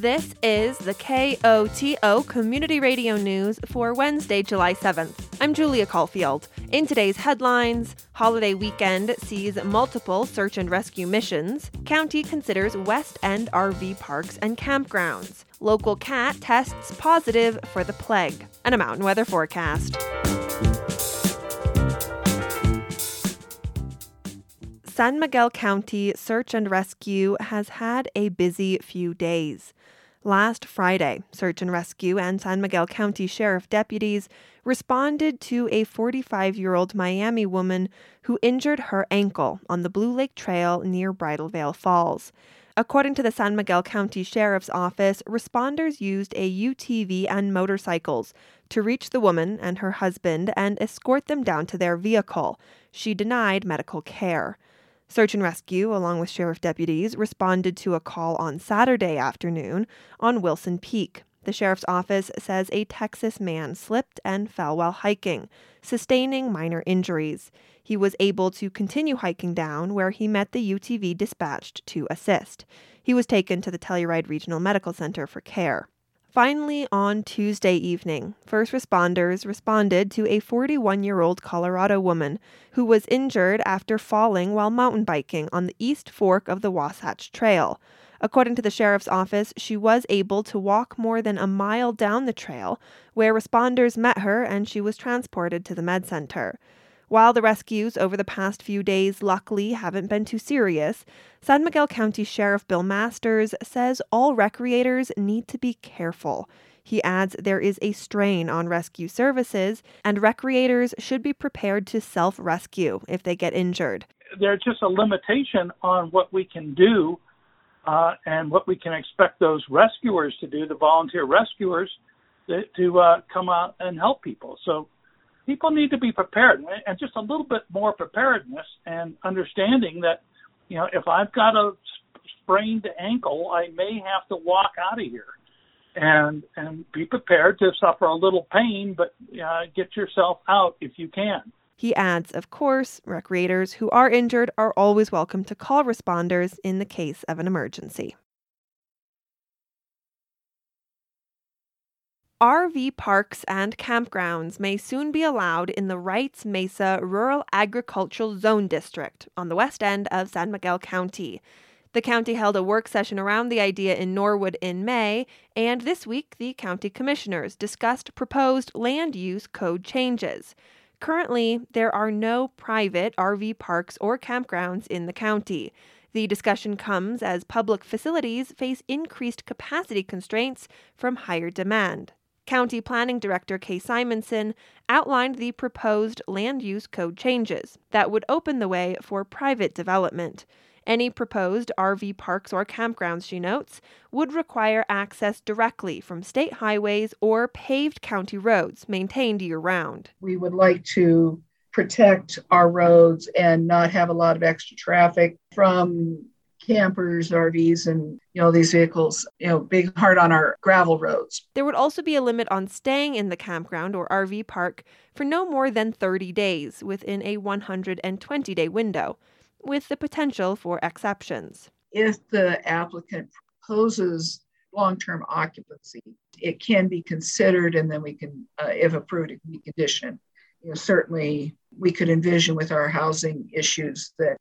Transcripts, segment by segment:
This is the KOTO Community Radio News for Wednesday, July 7th. I'm Julia Caulfield. In today's headlines, holiday weekend sees multiple search and rescue missions. County considers West End RV parks and campgrounds. Local cat tests positive for the plague. And a mountain weather forecast. San Miguel County Search and Rescue has had a busy few days. Last Friday, Search and Rescue and San Miguel County Sheriff deputies responded to a 45 year old Miami woman who injured her ankle on the Blue Lake Trail near Bridal Veil Falls. According to the San Miguel County Sheriff's Office, responders used a UTV and motorcycles to reach the woman and her husband and escort them down to their vehicle. She denied medical care. Search and Rescue, along with sheriff deputies, responded to a call on Saturday afternoon on Wilson Peak. The sheriff's office says a Texas man slipped and fell while hiking, sustaining minor injuries. He was able to continue hiking down where he met the UTV dispatched to assist. He was taken to the Telluride Regional Medical Center for care. Finally, on Tuesday evening, first responders responded to a 41 year old Colorado woman who was injured after falling while mountain biking on the east fork of the Wasatch Trail. According to the sheriff's office, she was able to walk more than a mile down the trail, where responders met her and she was transported to the med center. While the rescues over the past few days luckily haven't been too serious, San Miguel County Sheriff Bill Masters says all recreators need to be careful. He adds there is a strain on rescue services, and recreators should be prepared to self rescue if they get injured. There's just a limitation on what we can do uh, and what we can expect those rescuers to do, the volunteer rescuers, to, uh, come out and help people. So people need to be prepared and just a little bit more preparedness and understanding that you know if I've got a sprained ankle, I may have to walk out of here and and be prepared to suffer a little pain, but uh, get yourself out if you can. He adds, of course, recreators who are injured are always welcome to call responders in the case of an emergency. RV parks and campgrounds may soon be allowed in the Wrights Mesa Rural Agricultural Zone District on the west end of San Miguel County. The county held a work session around the idea in Norwood in May, and this week the county commissioners discussed proposed land use code changes. Currently, there are no private RV parks or campgrounds in the county. The discussion comes as public facilities face increased capacity constraints from higher demand. County Planning Director Kay Simonson outlined the proposed land use code changes that would open the way for private development. Any proposed RV parks or campgrounds, she notes, would require access directly from state highways or paved county roads maintained year round. We would like to protect our roads and not have a lot of extra traffic from campers, RVs, and you know these vehicles, you know, big hard on our gravel roads. There would also be a limit on staying in the campground or RV park for no more than 30 days within a 120 day window, with the potential for exceptions. If the applicant proposes long term occupancy, it can be considered, and then we can, uh, if approved, it can be conditioned. You know, certainly we could envision with our housing issues that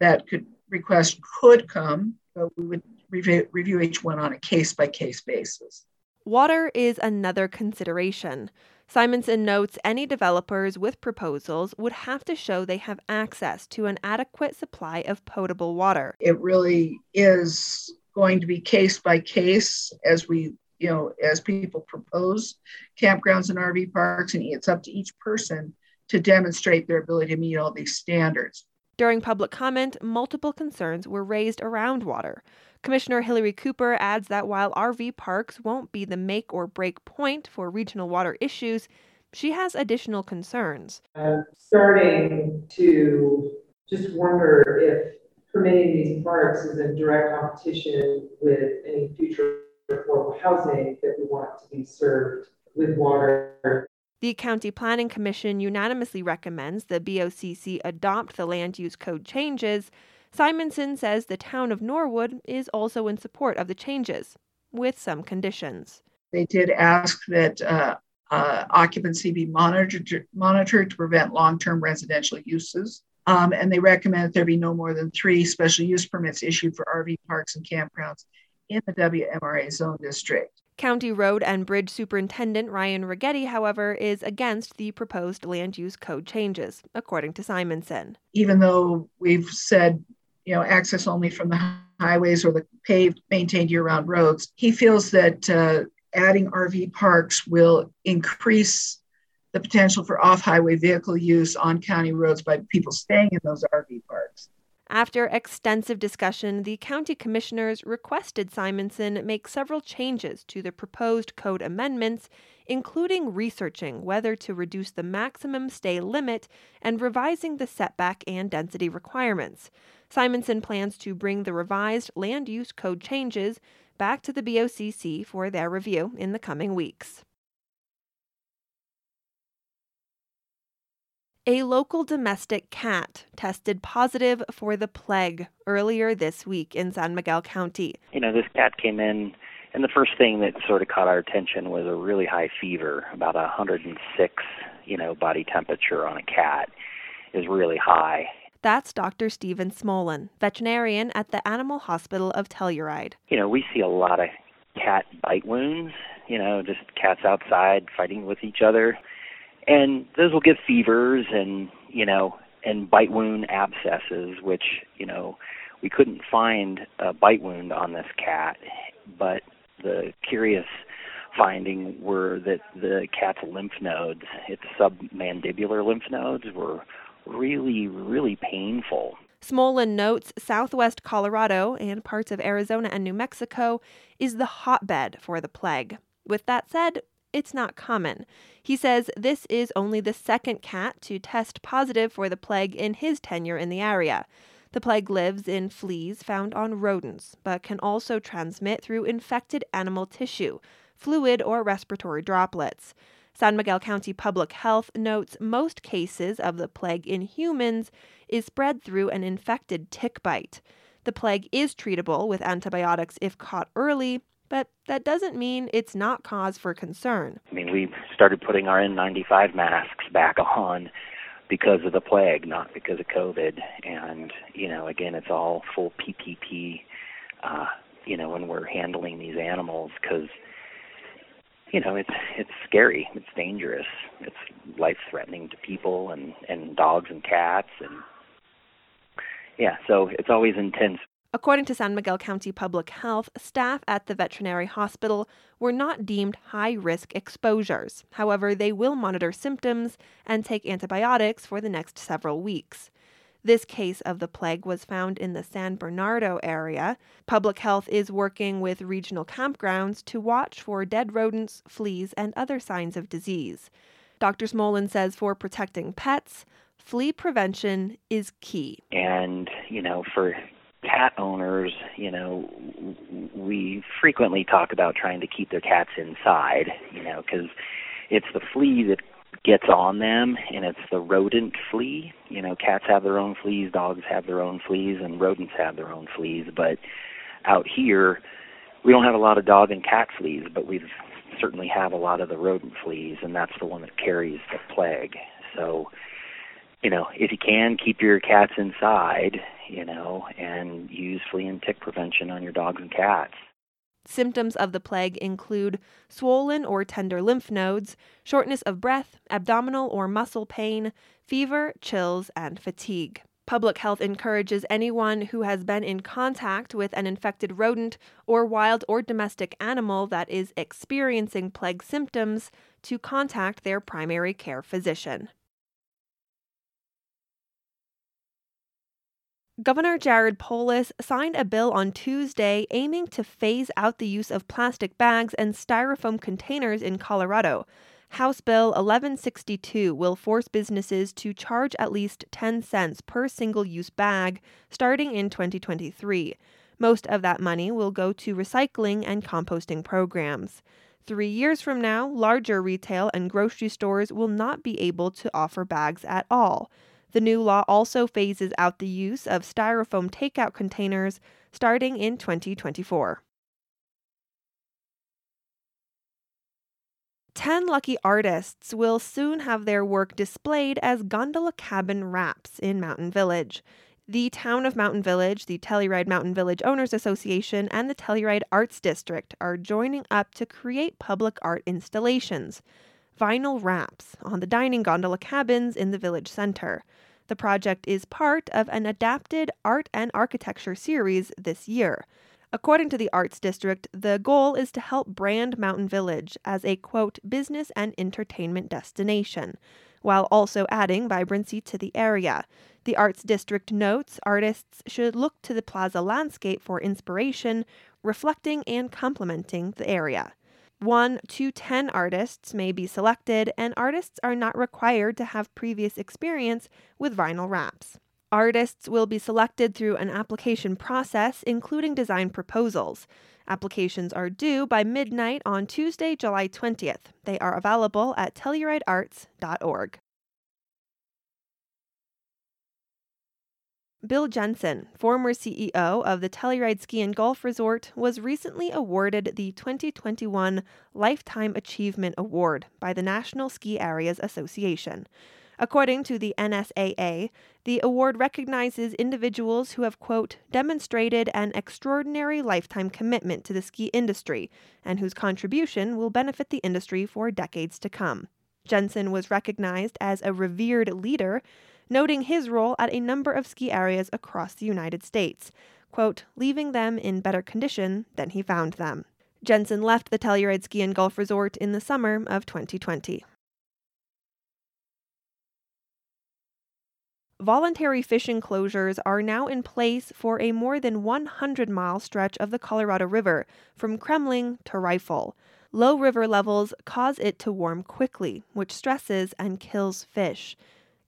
that could request could come, but we would review, review each one on a case by case basis. Water is another consideration. Simonson notes any developers with proposals would have to show they have access to an adequate supply of potable water. It really is going to be case by case as we, you know, as people propose campgrounds and RV parks, and it's up to each person to demonstrate their ability to meet all these standards. During public comment, multiple concerns were raised around water. Commissioner Hillary Cooper adds that while RV parks won't be the make or break point for regional water issues, she has additional concerns. I'm starting to just wonder if permitting these parks is in direct competition with any future affordable housing that we want to be served with water the County Planning Commission unanimously recommends the BOCC adopt the land use code changes. Simonson says the town of Norwood is also in support of the changes. with some conditions. They did ask that uh, uh, occupancy be monitored, monitored to prevent long term residential uses. Um, and they recommend that there be no more than three special use permits issued for RV parks and campgrounds in the WMRA zone district. County Road and Bridge Superintendent Ryan Righetti, however, is against the proposed land use code changes, according to Simonson. Even though we've said, you know, access only from the highways or the paved, maintained year round roads, he feels that uh, adding RV parks will increase the potential for off highway vehicle use on county roads by people staying in those RV parks. After extensive discussion, the county commissioners requested Simonson make several changes to the proposed code amendments, including researching whether to reduce the maximum stay limit and revising the setback and density requirements. Simonson plans to bring the revised land use code changes back to the BOCC for their review in the coming weeks. A local domestic cat tested positive for the plague earlier this week in San Miguel County. You know, this cat came in, and the first thing that sort of caught our attention was a really high fever, about 106, you know, body temperature on a cat is really high. That's Dr. Stephen Smolin, veterinarian at the Animal Hospital of Telluride. You know, we see a lot of cat bite wounds, you know, just cats outside fighting with each other. And those will give fevers and, you know, and bite wound abscesses, which, you know, we couldn't find a bite wound on this cat, but the curious finding were that the cat's lymph nodes, its submandibular lymph nodes, were really, really painful. Smolin notes southwest Colorado and parts of Arizona and New Mexico is the hotbed for the plague. With that said, it's not common. He says this is only the second cat to test positive for the plague in his tenure in the area. The plague lives in fleas found on rodents, but can also transmit through infected animal tissue, fluid, or respiratory droplets. San Miguel County Public Health notes most cases of the plague in humans is spread through an infected tick bite. The plague is treatable with antibiotics if caught early, but that doesn't mean it's not cause for concern. I mean, we started putting our N95 masks back on because of the plague, not because of COVID. And, you know, again, it's all full PPP, uh, you know, when we're handling these animals because you know, it's it's scary. It's dangerous. It's life threatening to people and and dogs and cats and yeah, so it's always intense. According to San Miguel County Public Health, staff at the veterinary hospital were not deemed high risk exposures. However, they will monitor symptoms and take antibiotics for the next several weeks. This case of the plague was found in the San Bernardino area. Public health is working with regional campgrounds to watch for dead rodents, fleas, and other signs of disease. Dr. Smolin says for protecting pets, flea prevention is key. And, you know, for cat owners, you know, we frequently talk about trying to keep their cats inside, you know, because it's the flea that gets on them and it's the rodent flea. You know, cats have their own fleas, dogs have their own fleas, and rodents have their own fleas. But out here, we don't have a lot of dog and cat fleas, but we certainly have a lot of the rodent fleas, and that's the one that carries the plague. So, you know, if you can, keep your cats inside, you know, and use flea and tick prevention on your dogs and cats. Symptoms of the plague include swollen or tender lymph nodes, shortness of breath, abdominal or muscle pain, fever, chills, and fatigue. Public health encourages anyone who has been in contact with an infected rodent or wild or domestic animal that is experiencing plague symptoms to contact their primary care physician. Governor Jared Polis signed a bill on Tuesday aiming to phase out the use of plastic bags and styrofoam containers in Colorado. House Bill 1162 will force businesses to charge at least 10 cents per single use bag starting in 2023. Most of that money will go to recycling and composting programs. Three years from now, larger retail and grocery stores will not be able to offer bags at all. The new law also phases out the use of styrofoam takeout containers starting in 2024. 10 lucky artists will soon have their work displayed as gondola cabin wraps in Mountain Village. The town of Mountain Village, the Telluride Mountain Village Owners Association, and the Telluride Arts District are joining up to create public art installations vinyl wraps, on the dining gondola cabins in the village center. The project is part of an adapted art and architecture series this year. According to the Arts District, the goal is to help brand Mountain Village as a quote business and entertainment destination, while also adding vibrancy to the area. The Arts District notes artists should look to the plaza landscape for inspiration, reflecting and complementing the area. One to 10 artists may be selected, and artists are not required to have previous experience with vinyl wraps. Artists will be selected through an application process, including design proposals. Applications are due by midnight on Tuesday, July 20th. They are available at telluridearts.org. Bill Jensen, former CEO of the Telluride Ski and Golf Resort, was recently awarded the 2021 Lifetime Achievement Award by the National Ski Areas Association. According to the NSAA, the award recognizes individuals who have, quote, demonstrated an extraordinary lifetime commitment to the ski industry and whose contribution will benefit the industry for decades to come. Jensen was recognized as a revered leader, noting his role at a number of ski areas across the United States, quote, leaving them in better condition than he found them. Jensen left the Telluride Ski and Golf Resort in the summer of 2020. Voluntary fishing closures are now in place for a more than 100 mile stretch of the Colorado River from Kremmling to Rifle. Low river levels cause it to warm quickly, which stresses and kills fish.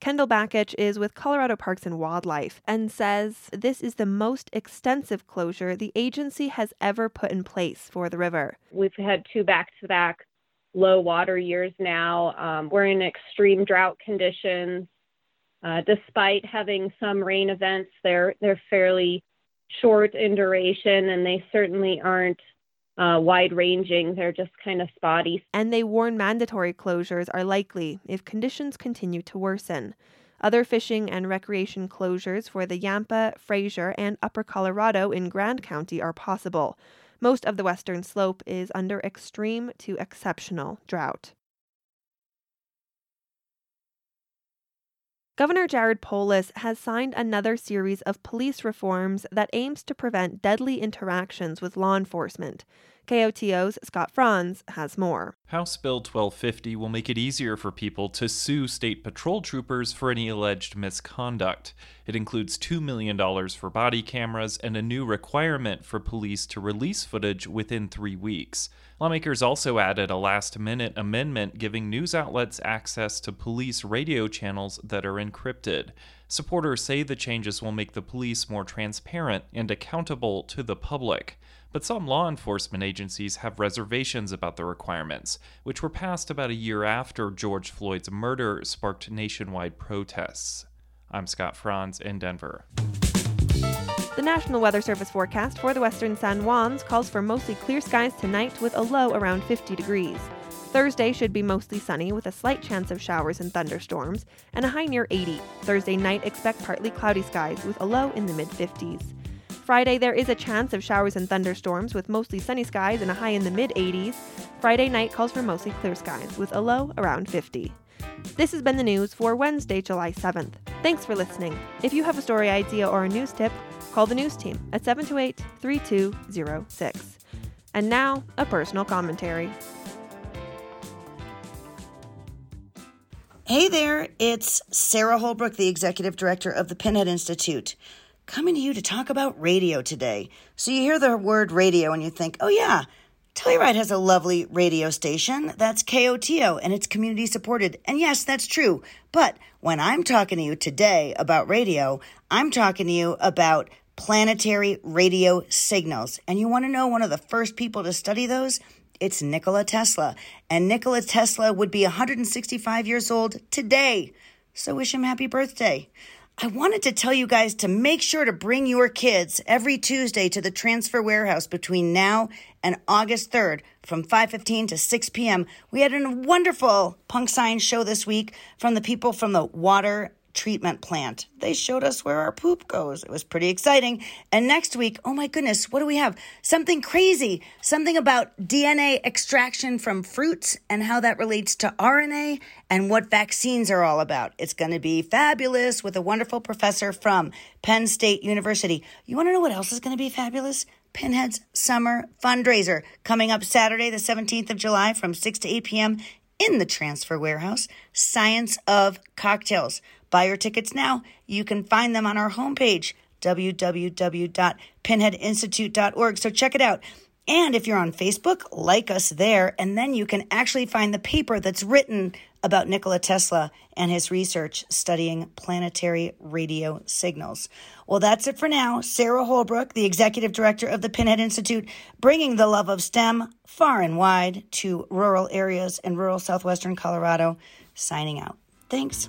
Kendall Bakich is with Colorado Parks and Wildlife and says this is the most extensive closure the agency has ever put in place for the river. We've had two back to back low water years now. Um, we're in extreme drought conditions. Uh, despite having some rain events, they're they're fairly short in duration, and they certainly aren't uh, wide ranging. They're just kind of spotty. And they warn mandatory closures are likely if conditions continue to worsen. Other fishing and recreation closures for the Yampa, Fraser, and Upper Colorado in Grand County are possible. Most of the western slope is under extreme to exceptional drought. Governor Jared Polis has signed another series of police reforms that aims to prevent deadly interactions with law enforcement. KOTO's Scott Franz has more. House Bill 1250 will make it easier for people to sue state patrol troopers for any alleged misconduct. It includes $2 million for body cameras and a new requirement for police to release footage within three weeks. Lawmakers also added a last minute amendment giving news outlets access to police radio channels that are encrypted. Supporters say the changes will make the police more transparent and accountable to the public but some law enforcement agencies have reservations about the requirements, which were passed about a year after George Floyd's murder sparked nationwide protests. I'm Scott Franz in Denver. The National Weather Service forecast for the western San Juans calls for mostly clear skies tonight with a low around 50 degrees. Thursday should be mostly sunny with a slight chance of showers and thunderstorms, and a high near 80. Thursday night, expect partly cloudy skies with a low in the mid 50s. Friday, there is a chance of showers and thunderstorms with mostly sunny skies and a high in the mid 80s. Friday night calls for mostly clear skies with a low around 50. This has been the news for Wednesday, July 7th. Thanks for listening. If you have a story idea or a news tip, call the news team at 728 3206. And now, a personal commentary. Hey there, it's Sarah Holbrook, the executive director of the Pinhead Institute coming to you to talk about radio today. So you hear the word radio and you think, oh yeah, Telluride has a lovely radio station. That's KOTO and it's community supported. And yes, that's true. But when I'm talking to you today about radio, I'm talking to you about planetary radio signals. And you want to know one of the first people to study those? It's Nikola Tesla. And Nikola Tesla would be 165 years old today. So wish him happy birthday. I wanted to tell you guys to make sure to bring your kids every Tuesday to the transfer warehouse between now and August 3rd from 5:15 to 6 p.m. We had a wonderful punk science show this week from the people from the water treatment plant. They showed us where our poop goes. It was pretty exciting. And next week, oh my goodness, what do we have? Something crazy. Something about DNA extraction from fruits and how that relates to RNA and what vaccines are all about. It's going to be fabulous with a wonderful professor from Penn State University. You want to know what else is going to be fabulous? Pinhead's Summer Fundraiser coming up Saturday, the 17th of July from 6 to 8 p.m. in the Transfer Warehouse. Science of Cocktails. Buy your tickets now. You can find them on our homepage, www.pinheadinstitute.org. So check it out. And if you're on Facebook, like us there, and then you can actually find the paper that's written about Nikola Tesla and his research studying planetary radio signals. Well, that's it for now. Sarah Holbrook, the executive director of the Pinhead Institute, bringing the love of STEM far and wide to rural areas in rural southwestern Colorado, signing out. Thanks.